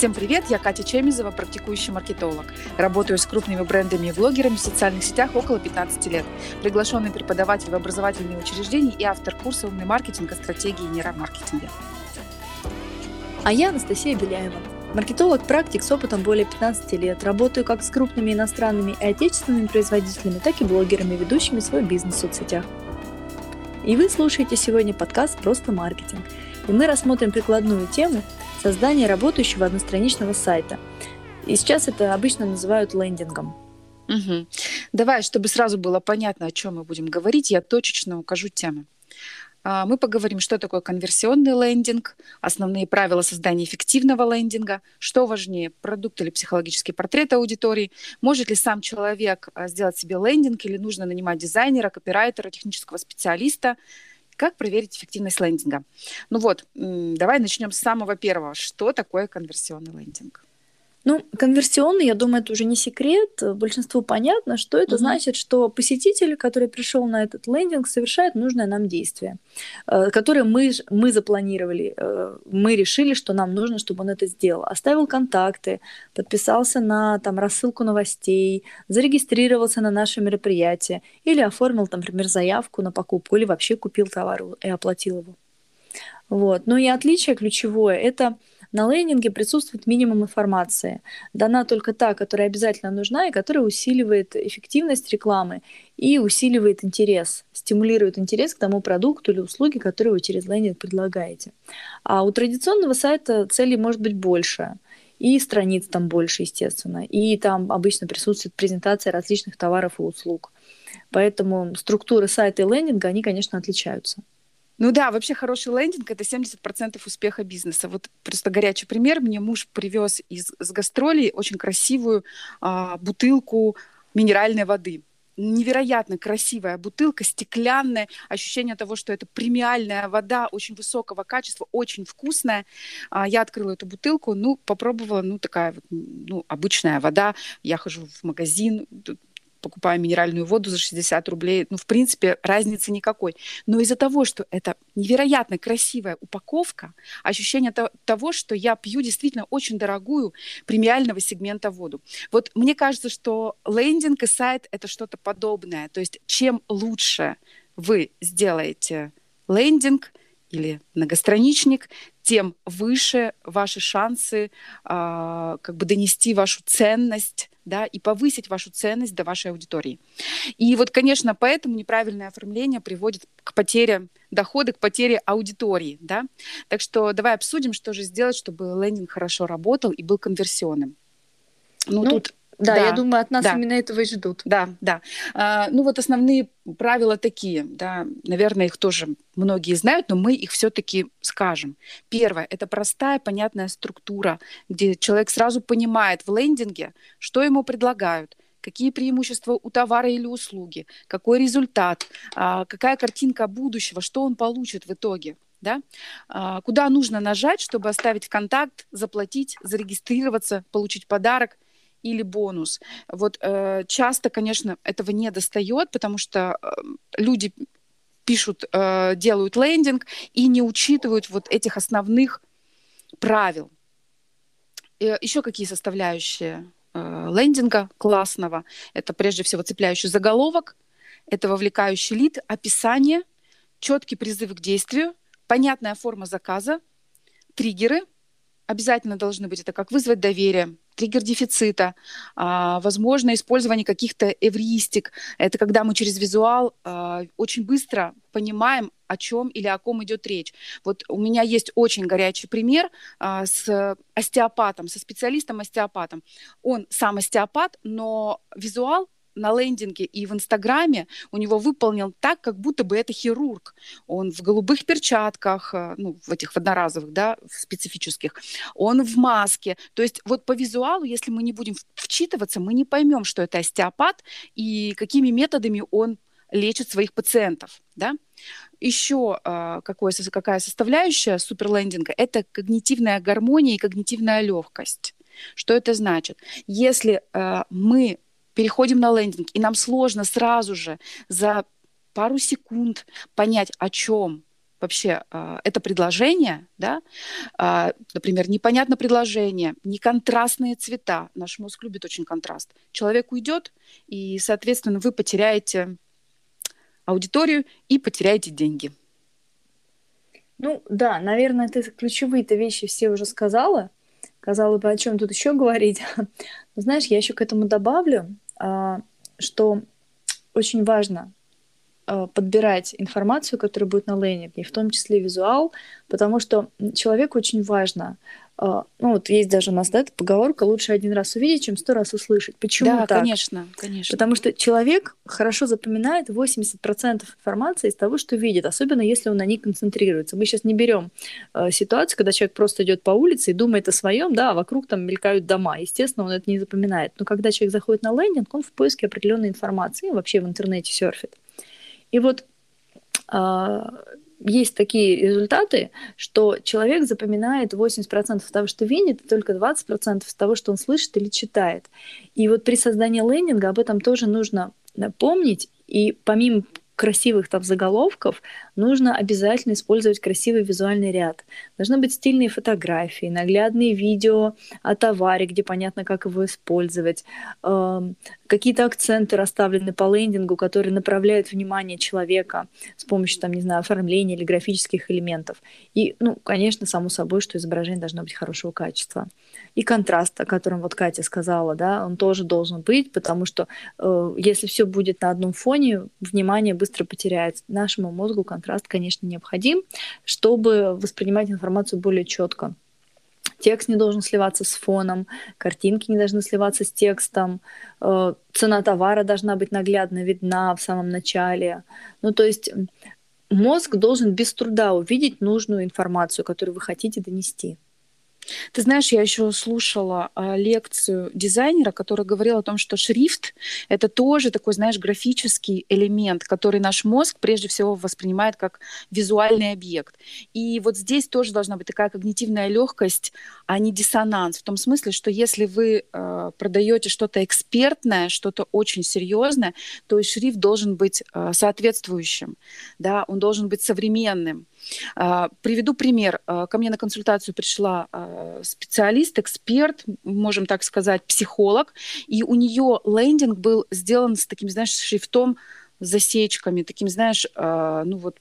Всем привет, я Катя Чемизова, практикующий маркетолог. Работаю с крупными брендами и блогерами в социальных сетях около 15 лет. Приглашенный преподаватель в образовательные учреждения и автор курса «Умный маркетинг» о стратегии нейромаркетинга. А я Анастасия Беляева. Маркетолог-практик с опытом более 15 лет. Работаю как с крупными иностранными и отечественными производителями, так и блогерами, ведущими свой бизнес в соцсетях. И вы слушаете сегодня подкаст «Просто маркетинг». И мы рассмотрим прикладную тему создания работающего одностраничного сайта. И сейчас это обычно называют лендингом. Угу. Давай, чтобы сразу было понятно, о чем мы будем говорить, я точечно укажу темы. А, мы поговорим, что такое конверсионный лендинг, основные правила создания эффективного лендинга, что важнее, продукт или психологический портрет аудитории, может ли сам человек а, сделать себе лендинг или нужно нанимать дизайнера, копирайтера, технического специалиста, как проверить эффективность лендинга? Ну вот, давай начнем с самого первого. Что такое конверсионный лендинг? Ну, конверсионный, я думаю, это уже не секрет. Большинству понятно, что это угу. значит, что посетитель, который пришел на этот лендинг, совершает нужное нам действие, э, которое мы, мы запланировали. Э, мы решили, что нам нужно, чтобы он это сделал. Оставил контакты, подписался на там, рассылку новостей, зарегистрировался на наше мероприятие или оформил, там, например, заявку на покупку или вообще купил товар и оплатил его. Вот. Ну и отличие ключевое – это на лендинге присутствует минимум информации. Дана только та, которая обязательно нужна и которая усиливает эффективность рекламы и усиливает интерес, стимулирует интерес к тому продукту или услуге, которую вы через лендинг предлагаете. А у традиционного сайта целей может быть больше и страниц там больше, естественно, и там обычно присутствует презентация различных товаров и услуг. Поэтому структуры сайта и лендинга, они, конечно, отличаются. Ну да, вообще хороший лендинг — это 70% успеха бизнеса. Вот просто горячий пример. Мне муж привез из с гастролей очень красивую а, бутылку минеральной воды невероятно красивая бутылка, стеклянная, ощущение того, что это премиальная вода очень высокого качества, очень вкусная. А, я открыла эту бутылку, ну, попробовала, ну, такая вот, ну, обычная вода. Я хожу в магазин, покупаю минеральную воду за 60 рублей. Ну, в принципе, разницы никакой. Но из-за того, что это невероятно красивая упаковка, ощущение того, что я пью действительно очень дорогую премиального сегмента воду. Вот мне кажется, что лендинг и сайт — это что-то подобное. То есть чем лучше вы сделаете лендинг или многостраничник, тем выше ваши шансы э, как бы донести вашу ценность да, и повысить вашу ценность до вашей аудитории. И вот, конечно, поэтому неправильное оформление приводит к потере дохода, к потере аудитории. Да? Так что давай обсудим, что же сделать, чтобы лендинг хорошо работал и был конверсионным. Ну, ну тут да, да, я думаю, от нас да. именно этого и ждут. Да, да. А, ну вот основные правила такие, да, наверное, их тоже многие знают, но мы их все-таки скажем. Первое – это простая, понятная структура, где человек сразу понимает в лендинге, что ему предлагают, какие преимущества у товара или услуги, какой результат, а, какая картинка будущего, что он получит в итоге да, а, куда нужно нажать, чтобы оставить контакт, заплатить, зарегистрироваться, получить подарок – или бонус. Вот э, часто, конечно, этого не достает, потому что э, люди пишут, э, делают лендинг и не учитывают вот этих основных правил. И еще какие составляющие э, лендинга классного? Это прежде всего цепляющий заголовок, это вовлекающий лид, описание, четкий призыв к действию, понятная форма заказа, триггеры обязательно должны быть. Это как вызвать доверие, триггер дефицита, а, возможно, использование каких-то эвристик. Это когда мы через визуал а, очень быстро понимаем, о чем или о ком идет речь. Вот у меня есть очень горячий пример а, с остеопатом, со специалистом-остеопатом. Он сам остеопат, но визуал на лендинге и в Инстаграме у него выполнен так, как будто бы это хирург. Он в голубых перчатках, э, ну, в этих одноразовых, да, специфических. Он в маске. То есть вот по визуалу, если мы не будем вчитываться, мы не поймем, что это остеопат и какими методами он лечит своих пациентов, да. Еще э, какое, какая составляющая суперлендинга – это когнитивная гармония и когнитивная легкость. Что это значит? Если э, мы переходим на лендинг, и нам сложно сразу же за пару секунд понять, о чем вообще э, это предложение, да, э, например, непонятно предложение, не контрастные цвета. Наш мозг любит очень контраст. Человек уйдет, и, соответственно, вы потеряете аудиторию и потеряете деньги. Ну да, наверное, ты ключевые-то вещи все уже сказала. Казалось бы, о чем тут еще говорить. Но знаешь, я еще к этому добавлю, а, что очень важно подбирать информацию, которая будет на лендинге, в том числе визуал, потому что человеку очень важно а, ну вот есть даже у нас да, эта поговорка лучше один раз увидеть, чем сто раз услышать. Почему да, так? конечно, конечно. Потому что человек хорошо запоминает 80% информации из того, что видит, особенно если он на ней концентрируется. Мы сейчас не берем э, ситуацию, когда человек просто идет по улице и думает о своем, да, а вокруг там мелькают дома. Естественно, он это не запоминает. Но когда человек заходит на лендинг, он в поиске определенной информации, вообще в интернете серфит. И вот э, есть такие результаты, что человек запоминает 80% того, что видит, и только 20% того, что он слышит или читает. И вот при создании лендинга об этом тоже нужно помнить. И помимо красивых там заголовков, нужно обязательно использовать красивый визуальный ряд. Должны быть стильные фотографии, наглядные видео о товаре, где понятно, как его использовать, эм, какие-то акценты расставлены по лендингу, которые направляют внимание человека с помощью, там, не знаю, оформления или графических элементов. И, ну, конечно, само собой, что изображение должно быть хорошего качества. И контраст, о котором вот Катя сказала, да, он тоже должен быть, потому что э, если все будет на одном фоне, внимание быстро потеряется. Нашему мозгу контраст, конечно, необходим, чтобы воспринимать информацию более четко. Текст не должен сливаться с фоном, картинки не должны сливаться с текстом, э, цена товара должна быть наглядно видна в самом начале. Ну, то есть мозг должен без труда увидеть нужную информацию, которую вы хотите донести. Ты знаешь, я еще слушала а, лекцию дизайнера, который говорил о том, что шрифт — это тоже такой, знаешь, графический элемент, который наш мозг прежде всего воспринимает как визуальный объект. И вот здесь тоже должна быть такая когнитивная легкость, а не диссонанс. В том смысле, что если вы э, продаете что-то экспертное, что-то очень серьезное, то и шрифт должен быть э, соответствующим, да, он должен быть современным. А, приведу пример. А, ко мне на консультацию пришла а, специалист, эксперт, можем так сказать, психолог, и у нее лендинг был сделан с таким, знаешь, шрифтом, засечками, таким, знаешь, ну вот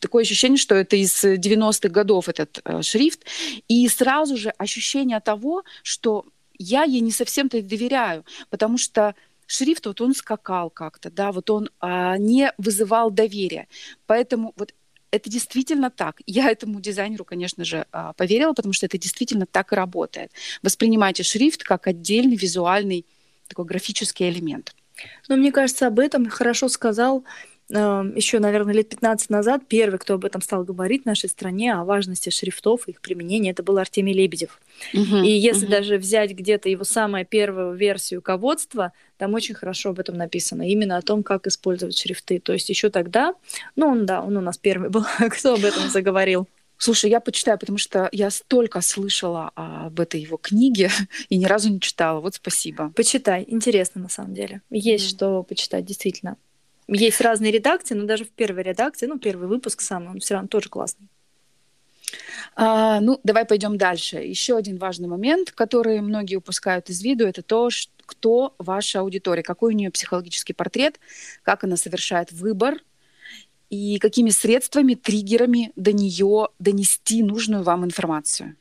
такое ощущение, что это из 90-х годов этот шрифт, и сразу же ощущение того, что я ей не совсем-то доверяю, потому что шрифт вот он скакал как-то, да, вот он а, не вызывал доверия. Поэтому вот это действительно так. Я этому дизайнеру, конечно же, а, поверила, потому что это действительно так и работает. Воспринимайте шрифт как отдельный визуальный такой графический элемент. Но мне кажется, об этом хорошо сказал еще, наверное, лет 15 назад первый, кто об этом стал говорить в нашей стране, о важности шрифтов и их применения, это был Артемий Лебедев. Uh-huh, и если uh-huh. даже взять где-то его самую первую версию ководства, там очень хорошо об этом написано, именно о том, как использовать шрифты. То есть еще тогда, ну, он, да, он у нас первый был, кто об этом заговорил. Слушай, я почитаю, потому что я столько слышала об этой его книге и ни разу не читала. Вот спасибо. Почитай, интересно на самом деле. Есть mm. что почитать, действительно. Есть разные редакции, но даже в первой редакции, ну, первый выпуск самый, он все равно тоже классный. А, ну, давай пойдем дальше. Еще один важный момент, который многие упускают из виду, это то, что, кто ваша аудитория, какой у нее психологический портрет, как она совершает выбор и какими средствами, триггерами до нее донести нужную вам информацию.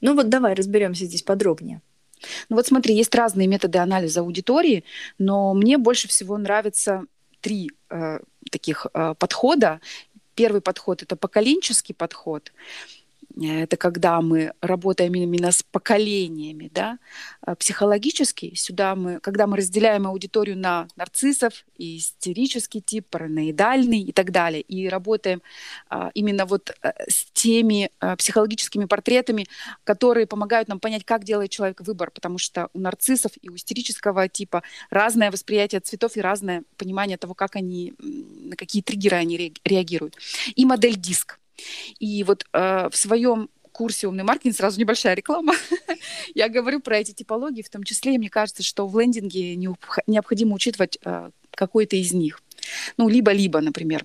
Ну вот давай разберемся здесь подробнее. Ну вот смотри, есть разные методы анализа аудитории, но мне больше всего нравится три э, таких э, подхода. Первый подход это поколенческий подход. Это когда мы работаем именно с поколениями, да, а психологически сюда мы, когда мы разделяем аудиторию на нарциссов, истерический тип, параноидальный и так далее, и работаем а, именно вот а, с теми а, психологическими портретами, которые помогают нам понять, как делает человек выбор, потому что у нарциссов и у истерического типа разное восприятие цветов и разное понимание того, как они, на какие триггеры они реагируют. И модель диск. И вот э, в своем курсе «Умный маркетинг» сразу небольшая реклама. Я говорю про эти типологии, в том числе, и мне кажется, что в лендинге необходимо учитывать э, какой-то из них. Ну, либо-либо, например.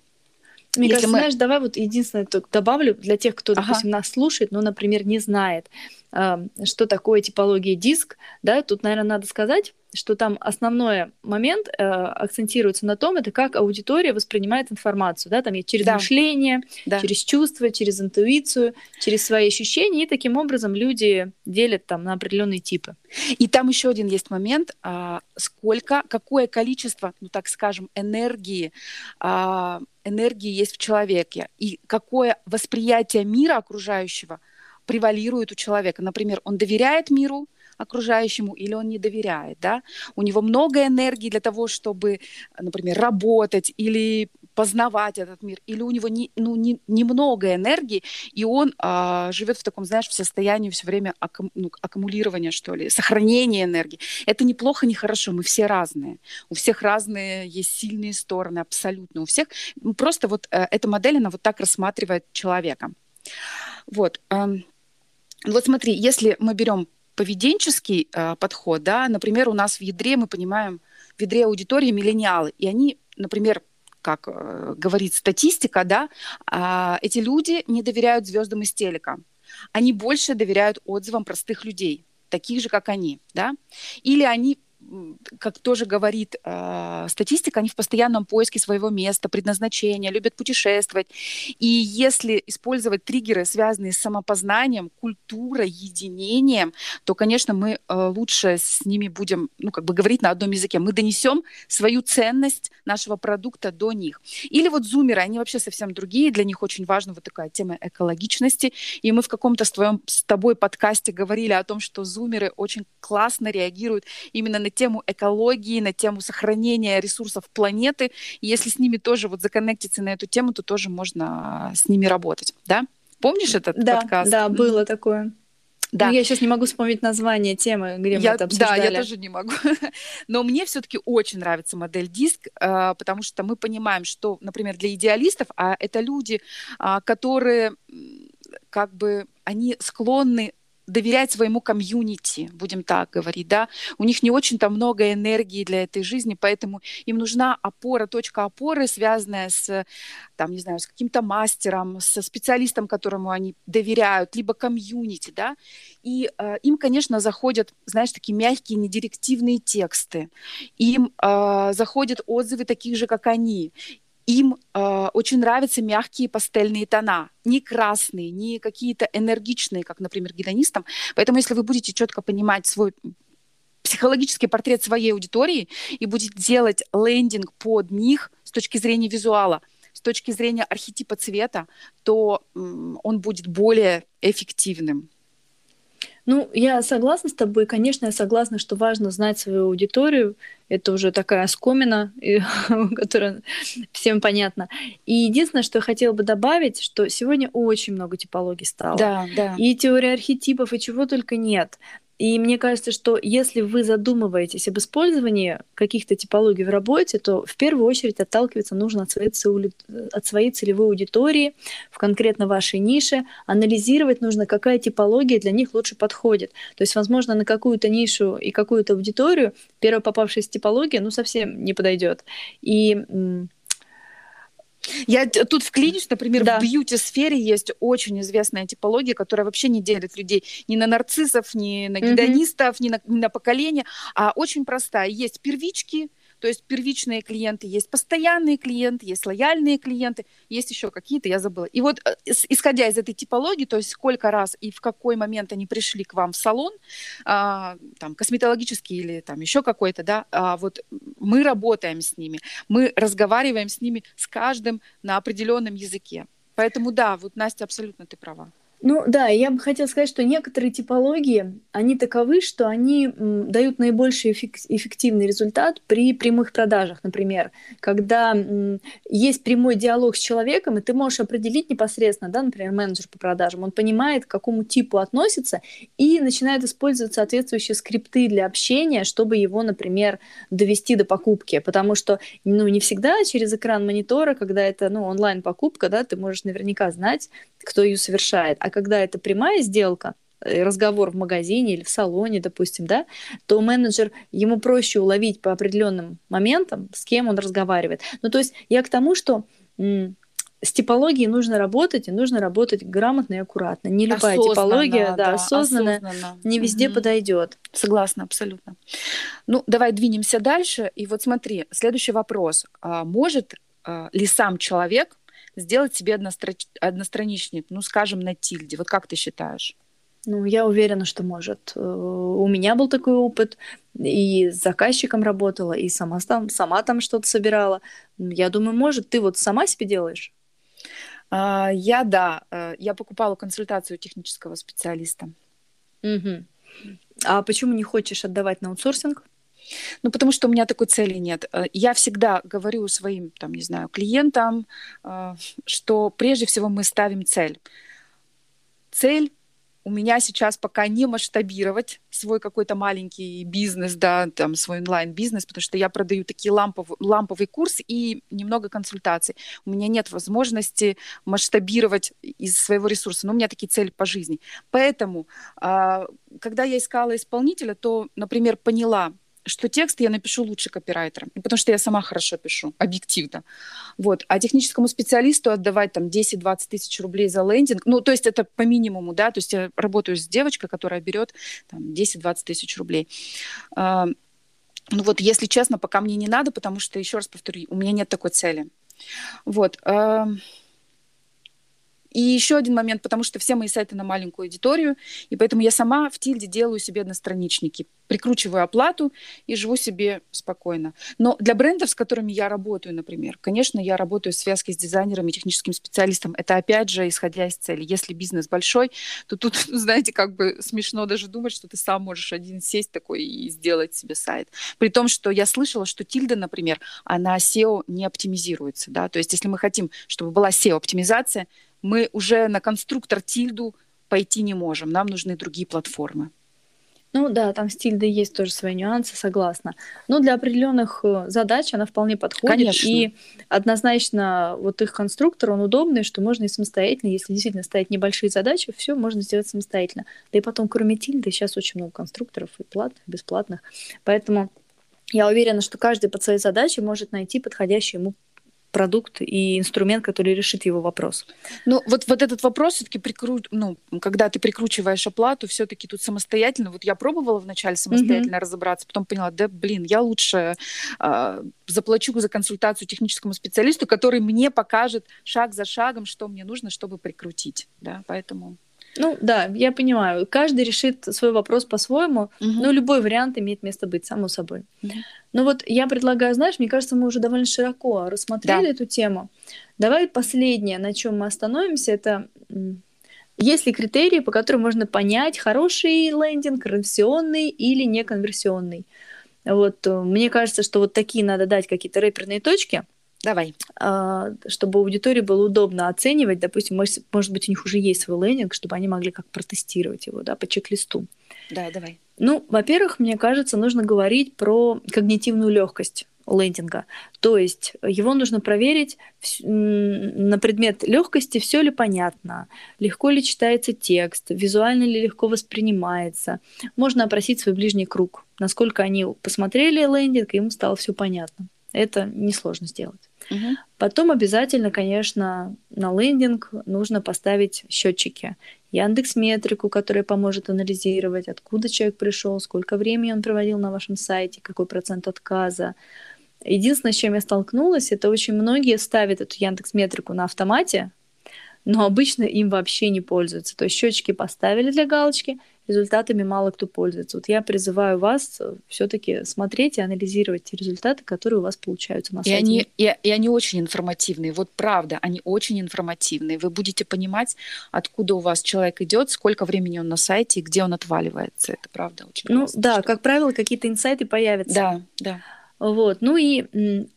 Мне Если кажется, мы... знаешь, давай вот единственное только добавлю для тех, кто, допустим, ага. нас слушает, но, например, не знает, что такое типология диск, да, тут, наверное, надо сказать, что там основной момент э, акцентируется на том, это как аудитория воспринимает информацию, да, там через да. мышление, да. через чувства, через интуицию, через свои ощущения, и таким образом люди делят там на определенные типы. И там еще один есть момент, а, сколько, какое количество, ну так скажем, энергии, а, энергии есть в человеке, и какое восприятие мира окружающего превалирует у человека. Например, он доверяет миру, окружающему или он не доверяет, да, у него много энергии для того, чтобы, например, работать или познавать этот мир, или у него не, ну, не, немного энергии, и он а, живет в таком, знаешь, в состоянии все время аккум, ну, аккумулирования, что ли, сохранения энергии. Это неплохо, не хорошо, мы все разные. У всех разные есть сильные стороны, абсолютно у всех. Просто вот э, эта модель, она вот так рассматривает человека. Вот. Вот смотри, если мы берем поведенческий э, подход, да, например, у нас в ядре мы понимаем, в ядре аудитории миллениалы, и они, например, как э, говорит статистика, да, э, эти люди не доверяют звездам из телека, они больше доверяют отзывам простых людей, таких же, как они, да, или они как тоже говорит э, статистика, они в постоянном поиске своего места, предназначения, любят путешествовать. И если использовать триггеры, связанные с самопознанием, культурой, единением, то, конечно, мы э, лучше с ними будем, ну, как бы говорить на одном языке. Мы донесем свою ценность нашего продукта до них. Или вот зумеры, они вообще совсем другие, для них очень важна вот такая тема экологичности. И мы в каком-то с, твоем, с тобой подкасте говорили о том, что зумеры очень классно реагируют именно на тему экологии, на тему сохранения ресурсов планеты. И если с ними тоже вот законнектиться на эту тему, то тоже можно с ними работать, да? Помнишь этот да, подкаст? Да, было такое. Да. Но я сейчас не могу вспомнить название темы, где мы это обсуждали. Да, я тоже не могу. Но мне все-таки очень нравится модель диск, а, потому что мы понимаем, что, например, для идеалистов, а это люди, а, которые как бы они склонны доверять своему комьюнити, будем так говорить, да, у них не очень-то много энергии для этой жизни, поэтому им нужна опора, точка опоры, связанная с, там, не знаю, с каким-то мастером, со специалистом, которому они доверяют, либо комьюнити, да, и э, им, конечно, заходят, знаешь, такие мягкие, недирективные тексты, им э, заходят отзывы таких же, как они, им э, очень нравятся мягкие пастельные тона, не красные, не какие-то энергичные, как, например, гедонистам. Поэтому, если вы будете четко понимать свой психологический портрет своей аудитории и будете делать лендинг под них с точки зрения визуала, с точки зрения архетипа цвета, то он будет более эффективным. Ну, я согласна с тобой. Конечно, я согласна, что важно знать свою аудиторию. Это уже такая скомина, которая всем понятна. И единственное, что я хотела бы добавить, что сегодня очень много типологий стало. Да, да. И теория архетипов, и чего только нет. И мне кажется, что если вы задумываетесь об использовании каких-то типологий в работе, то в первую очередь отталкиваться нужно от своей, цели, от своей целевой аудитории, в конкретно вашей нише. Анализировать нужно, какая типология для них лучше подходит. То есть, возможно, на какую-то нишу и какую-то аудиторию первая попавшаяся типология ну, совсем не подойдет. И я тут вклинюсь, например, да. в бьюти-сфере есть очень известная типология, которая вообще не делит людей ни на нарциссов, ни на гедонистов, mm-hmm. ни, на, ни на поколение, а очень простая. Есть первички, то есть первичные клиенты, есть постоянные клиенты, есть лояльные клиенты, есть еще какие-то, я забыла. И вот э, исходя из этой типологии, то есть сколько раз и в какой момент они пришли к вам в салон, а, там косметологический или там еще какой-то, да, а, вот мы работаем с ними, мы разговариваем с ними с каждым на определенном языке. Поэтому да, вот Настя, абсолютно ты права. Ну да, я бы хотела сказать, что некоторые типологии, они таковы, что они дают наибольший эффективный результат при прямых продажах, например, когда есть прямой диалог с человеком, и ты можешь определить непосредственно, да, например, менеджер по продажам, он понимает, к какому типу относится, и начинает использовать соответствующие скрипты для общения, чтобы его, например, довести до покупки, потому что, ну, не всегда через экран монитора, когда это, ну, онлайн-покупка, да, ты можешь наверняка знать, кто ее совершает, а когда это прямая сделка, э, разговор в магазине или в салоне, допустим, да, то менеджер, ему проще уловить по определенным моментам, с кем он разговаривает. Ну, то есть я к тому, что с типологией нужно работать, и нужно работать грамотно и аккуратно. Не любая типология, да, да осознанная, осознанно. не везде угу. подойдет. Согласна, абсолютно. Ну, давай двинемся дальше. И вот смотри, следующий вопрос. А, может а, ли сам человек сделать себе одностра... одностраничник, ну, скажем, на тильде? Вот как ты считаешь? Ну, я уверена, что может. Э, у меня был такой опыт, и с заказчиком работала, и сама там, сама там что-то собирала. Я думаю, может. Ты вот сама себе делаешь? А, я, да. Э, я покупала консультацию технического специалиста. Угу. А почему не хочешь отдавать на аутсорсинг? Ну, потому что у меня такой цели нет. Э, я всегда говорю своим, там, не знаю, клиентам, что прежде всего мы ставим цель. Цель у меня сейчас пока не масштабировать свой какой-то маленький бизнес, да, там свой онлайн-бизнес, потому что я продаю такие лампов, ламповый курс и немного консультаций. У меня нет возможности масштабировать из своего ресурса, но у меня такие цели по жизни. Поэтому, а, когда я искала исполнителя, то, например, поняла, что текст я напишу лучше копирайтером, ну, потому что я сама хорошо пишу, объективно. Вот. А техническому специалисту отдавать там 10-20 тысяч рублей за лендинг, ну, то есть это по минимуму, да, то есть я работаю с девочкой, которая берет там 10-20 тысяч рублей. А, ну вот, если честно, пока мне не надо, потому что, еще раз повторю, у меня нет такой цели. Вот. И еще один момент, потому что все мои сайты на маленькую аудиторию, и поэтому я сама в Тильде делаю себе одностраничники, прикручиваю оплату и живу себе спокойно. Но для брендов, с которыми я работаю, например, конечно, я работаю в связке с дизайнерами и техническим специалистом. Это опять же исходя из цели. Если бизнес большой, то тут, знаете, как бы смешно даже думать, что ты сам можешь один сесть такой и сделать себе сайт. При том, что я слышала, что Тильда, например, она SEO не оптимизируется. Да? То есть если мы хотим, чтобы была SEO-оптимизация, мы уже на конструктор тильду пойти не можем. Нам нужны другие платформы. Ну да, там с тильдой есть тоже свои нюансы, согласна. Но для определенных э, задач она вполне подходит. Конечно. И однозначно вот их конструктор, он удобный, что можно и самостоятельно, если действительно ставить небольшие задачи, все можно сделать самостоятельно. Да и потом, кроме тильды, сейчас очень много конструкторов и платных, и бесплатных. Поэтому я уверена, что каждый под своей задачей может найти подходящий ему продукт и инструмент, который решит его вопрос. Ну, вот, вот этот вопрос все-таки прикру... ну, когда ты прикручиваешь оплату, все-таки тут самостоятельно. Вот я пробовала вначале самостоятельно mm-hmm. разобраться, потом поняла, да, блин, я лучше э, заплачу за консультацию техническому специалисту, который мне покажет шаг за шагом, что мне нужно, чтобы прикрутить, да, поэтому. Ну да, я понимаю. Каждый решит свой вопрос по-своему, угу. но любой вариант имеет место быть, само собой. Угу. Ну вот я предлагаю, знаешь, мне кажется, мы уже довольно широко рассмотрели да. эту тему. Давай последнее, на чем мы остановимся, это есть ли критерии, по которым можно понять, хороший лендинг, конверсионный или неконверсионный. Вот э, мне кажется, что вот такие надо дать какие-то рэперные точки. Давай. А, чтобы аудитории было удобно оценивать, допустим, может, может быть, у них уже есть свой лендинг, чтобы они могли как протестировать его, да, по чек-листу. Да, давай. Ну, во-первых, мне кажется, нужно говорить про когнитивную легкость лендинга. То есть его нужно проверить на предмет легкости, все ли понятно, легко ли читается текст, визуально ли легко воспринимается. Можно опросить свой ближний круг, насколько они посмотрели лендинг, и им стало все понятно. Это несложно сделать. Потом обязательно, конечно, на лендинг нужно поставить счетчики. Яндекс Метрику, которая поможет анализировать, откуда человек пришел, сколько времени он проводил на вашем сайте, какой процент отказа. Единственное, с чем я столкнулась, это очень многие ставят эту Яндекс Метрику на автомате, но обычно им вообще не пользуются. То есть счетчики поставили для галочки, результатами мало кто пользуется. Вот я призываю вас э, все-таки смотреть и анализировать те результаты, которые у вас получаются на и сайте. Они, и, и они очень информативные. Вот правда, они очень информативные. Вы будете понимать, откуда у вас человек идет, сколько времени он на сайте и где он отваливается. Это правда очень Ну классно, да, что... как правило, какие-то инсайты появятся. Да, да. Вот. Ну и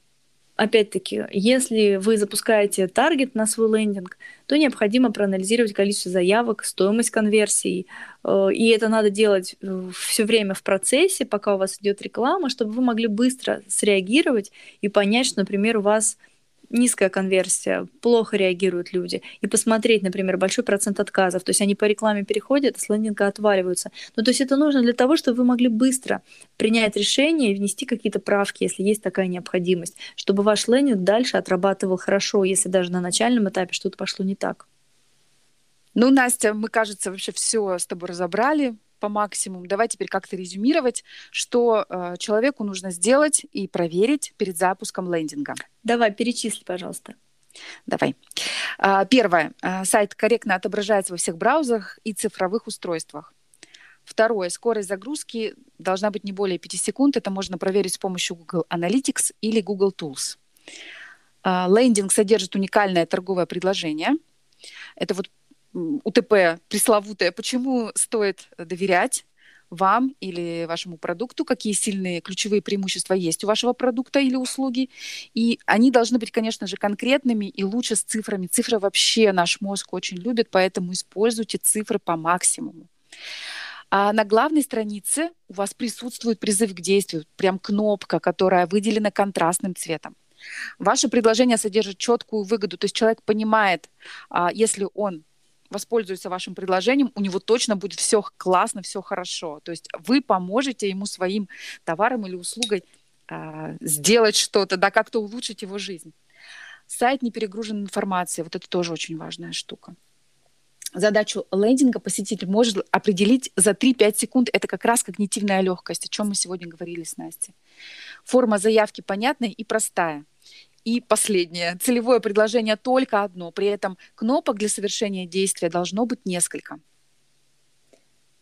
опять-таки, если вы запускаете таргет на свой лендинг, то необходимо проанализировать количество заявок, стоимость конверсий. Э, и это надо делать э, все время в процессе, пока у вас идет реклама, чтобы вы могли быстро среагировать и понять, что, например, у вас низкая конверсия, плохо реагируют люди, и посмотреть, например, большой процент отказов, то есть они по рекламе переходят, а с лендинга отваливаются. Ну, то есть это нужно для того, чтобы вы могли быстро принять решение и внести какие-то правки, если есть такая необходимость, чтобы ваш лендинг дальше отрабатывал хорошо, если даже на начальном этапе что-то пошло не так. Ну, Настя, мы, кажется, вообще все с тобой разобрали по максимуму. Давай теперь как-то резюмировать, что э, человеку нужно сделать и проверить перед запуском лендинга. Давай, перечисли, пожалуйста. Давай. А, первое. А, сайт корректно отображается во всех браузерах и цифровых устройствах. Второе. Скорость загрузки должна быть не более 5 секунд. Это можно проверить с помощью Google Analytics или Google Tools. А, лендинг содержит уникальное торговое предложение. Это вот УТП пресловутое, почему стоит доверять вам или вашему продукту, какие сильные ключевые преимущества есть у вашего продукта или услуги. И они должны быть, конечно же, конкретными и лучше с цифрами. Цифры вообще наш мозг очень любит, поэтому используйте цифры по максимуму. А на главной странице у вас присутствует призыв к действию, прям кнопка, которая выделена контрастным цветом. Ваше предложение содержит четкую выгоду, то есть человек понимает, а, если он воспользуется вашим предложением, у него точно будет все классно, все хорошо. То есть вы поможете ему своим товаром или услугой э, сделать что-то, да, как-то улучшить его жизнь. Сайт не перегружен информацией, вот это тоже очень важная штука. Задачу лендинга посетитель может определить за 3-5 секунд. Это как раз когнитивная легкость, о чем мы сегодня говорили с Настей. Форма заявки понятная и простая – и последнее. Целевое предложение только одно. При этом кнопок для совершения действия должно быть несколько.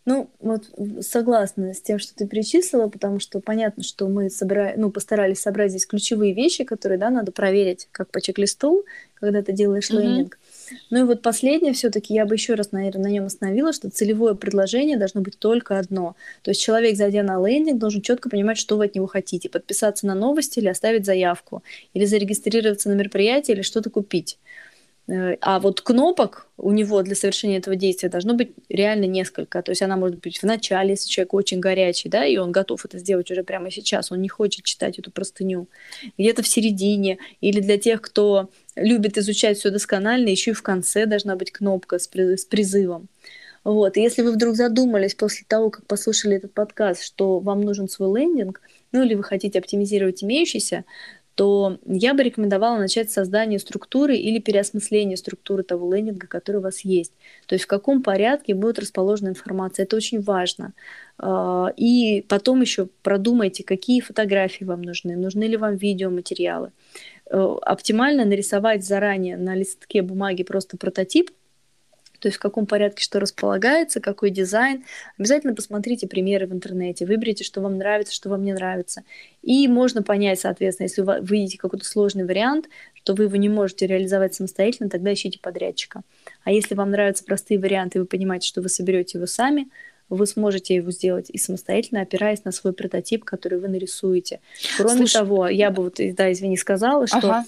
Ну, вот согласна с тем, что ты перечислила, потому что понятно, что мы собира... ну, постарались собрать здесь ключевые вещи, которые, да, надо проверить, как по чек-листу, когда ты делаешь mm-hmm. лендинг. Ну и вот последнее все-таки я бы еще раз, наверное, на нем остановила, что целевое предложение должно быть только одно. То есть человек, зайдя на лендинг, должен четко понимать, что вы от него хотите. Подписаться на новости или оставить заявку, или зарегистрироваться на мероприятие, или что-то купить. Э, а вот кнопок у него для совершения этого действия должно быть реально несколько. То есть она может быть в начале, если человек очень горячий, да, и он готов это сделать уже прямо сейчас, он не хочет читать эту простыню. Где-то в середине, или для тех, кто любит изучать все досконально, еще и в конце должна быть кнопка с, с призывом. Вот. И если вы вдруг задумались после того, как послушали этот подкаст, что вам нужен свой лендинг, ну или вы хотите оптимизировать имеющийся, то я бы рекомендовала начать с создания структуры или переосмысления структуры того лендинга, который у вас есть. То есть в каком порядке будет расположена информация. Это очень важно. А, и потом еще продумайте, какие фотографии вам нужны, нужны ли вам видеоматериалы. Э, оптимально нарисовать заранее на листке бумаги просто прототип – то есть в каком порядке что располагается, какой дизайн. Обязательно посмотрите примеры в интернете, выберите, что вам нравится, что вам не нравится. И можно понять, соответственно, если вы видите какой-то сложный вариант, что вы его не можете реализовать самостоятельно, тогда ищите подрядчика. А если вам нравятся простые варианты, и вы понимаете, что вы соберете его сами, вы сможете его сделать и самостоятельно, опираясь на свой прототип, который вы нарисуете. Кроме Слушай, того, я бы вот, да, извини, сказала, что ага.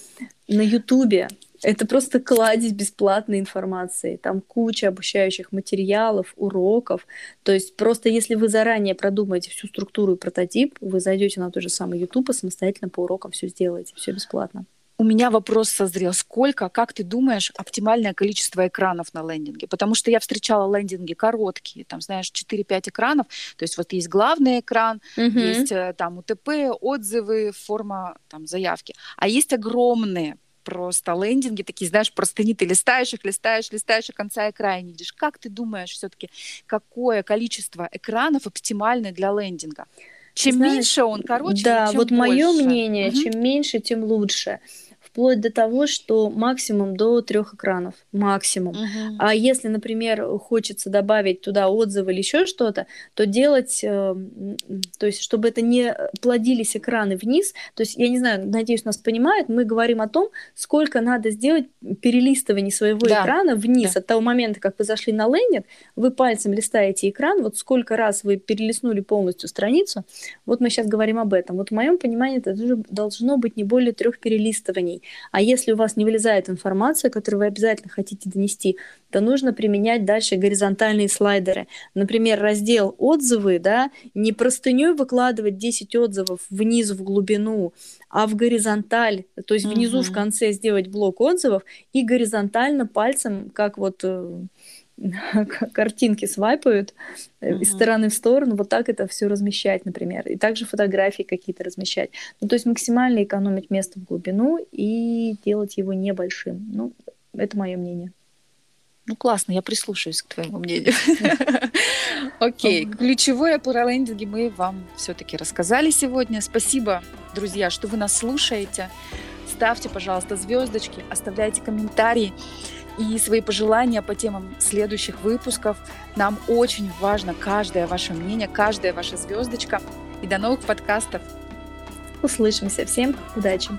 на Ютубе это просто кладезь бесплатной информации. Там куча обучающих материалов, уроков. То есть просто если вы заранее продумаете всю структуру и прототип, вы зайдете на тот же самый YouTube и самостоятельно по урокам все сделаете. Все бесплатно. У меня вопрос созрел. Сколько, как ты думаешь, оптимальное количество экранов на лендинге? Потому что я встречала лендинги короткие, там, знаешь, 4-5 экранов. То есть вот есть главный экран, угу. есть э, там УТП, отзывы, форма там, заявки. А есть огромные просто лендинги такие, знаешь, простыни, ты листаешь их, листаешь, листаешь, и конца и края не видишь. Как ты думаешь все-таки, какое количество экранов оптимальное для лендинга? Чем Знаешь, меньше он короче, да, вот больше. мое мнение, угу. чем меньше, тем лучше вплоть до того, что максимум до трех экранов, максимум. Угу. А если, например, хочется добавить туда отзывы или еще что-то, то делать, э, то есть, чтобы это не плодились экраны вниз, то есть, я не знаю, надеюсь, нас понимают, мы говорим о том, сколько надо сделать перелистываний своего да. экрана вниз да. от того момента, как вы зашли на лендинг, вы пальцем листаете экран, вот сколько раз вы перелистнули полностью страницу, вот мы сейчас говорим об этом. Вот в моем понимании это должно быть не более трех перелистываний А если у вас не вылезает информация, которую вы обязательно хотите донести, то нужно применять дальше горизонтальные слайдеры. Например, раздел «Отзывы», да, не простыней выкладывать 10 отзывов вниз в глубину, а в горизонталь, то есть внизу в конце сделать блок отзывов и горизонтально пальцем, как вот э, картинки свайпают mm-hmm. из стороны в сторону, вот так это все размещать, например. И также фотографии какие-то размещать. Ну, то есть максимально экономить место в глубину и делать его небольшим. Ну, это мое мнение. Ну, классно, я прислушаюсь к твоему мнению. Окей, ключевое про лендинги мы вам все-таки рассказали сегодня. Спасибо, друзья, что вы нас слушаете. Ставьте, пожалуйста, звездочки, оставляйте комментарии и свои пожелания по темам следующих выпусков. Нам очень важно каждое ваше мнение, каждая ваша звездочка. И до новых подкастов. Услышимся. Всем удачи.